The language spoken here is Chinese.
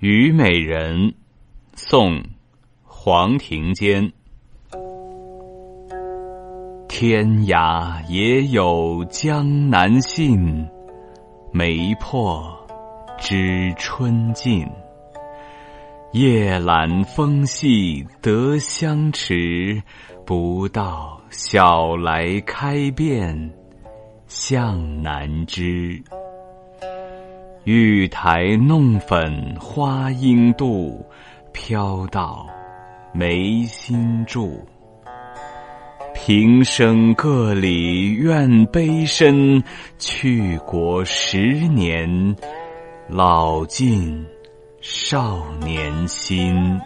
虞美人，宋·黄庭坚。天涯也有江南信，梅破知春尽。夜阑风细得相持，不到晓来开遍向南枝。玉台弄粉花应度，飘到眉心住。平生各里怨悲深，去国十年，老尽少年心。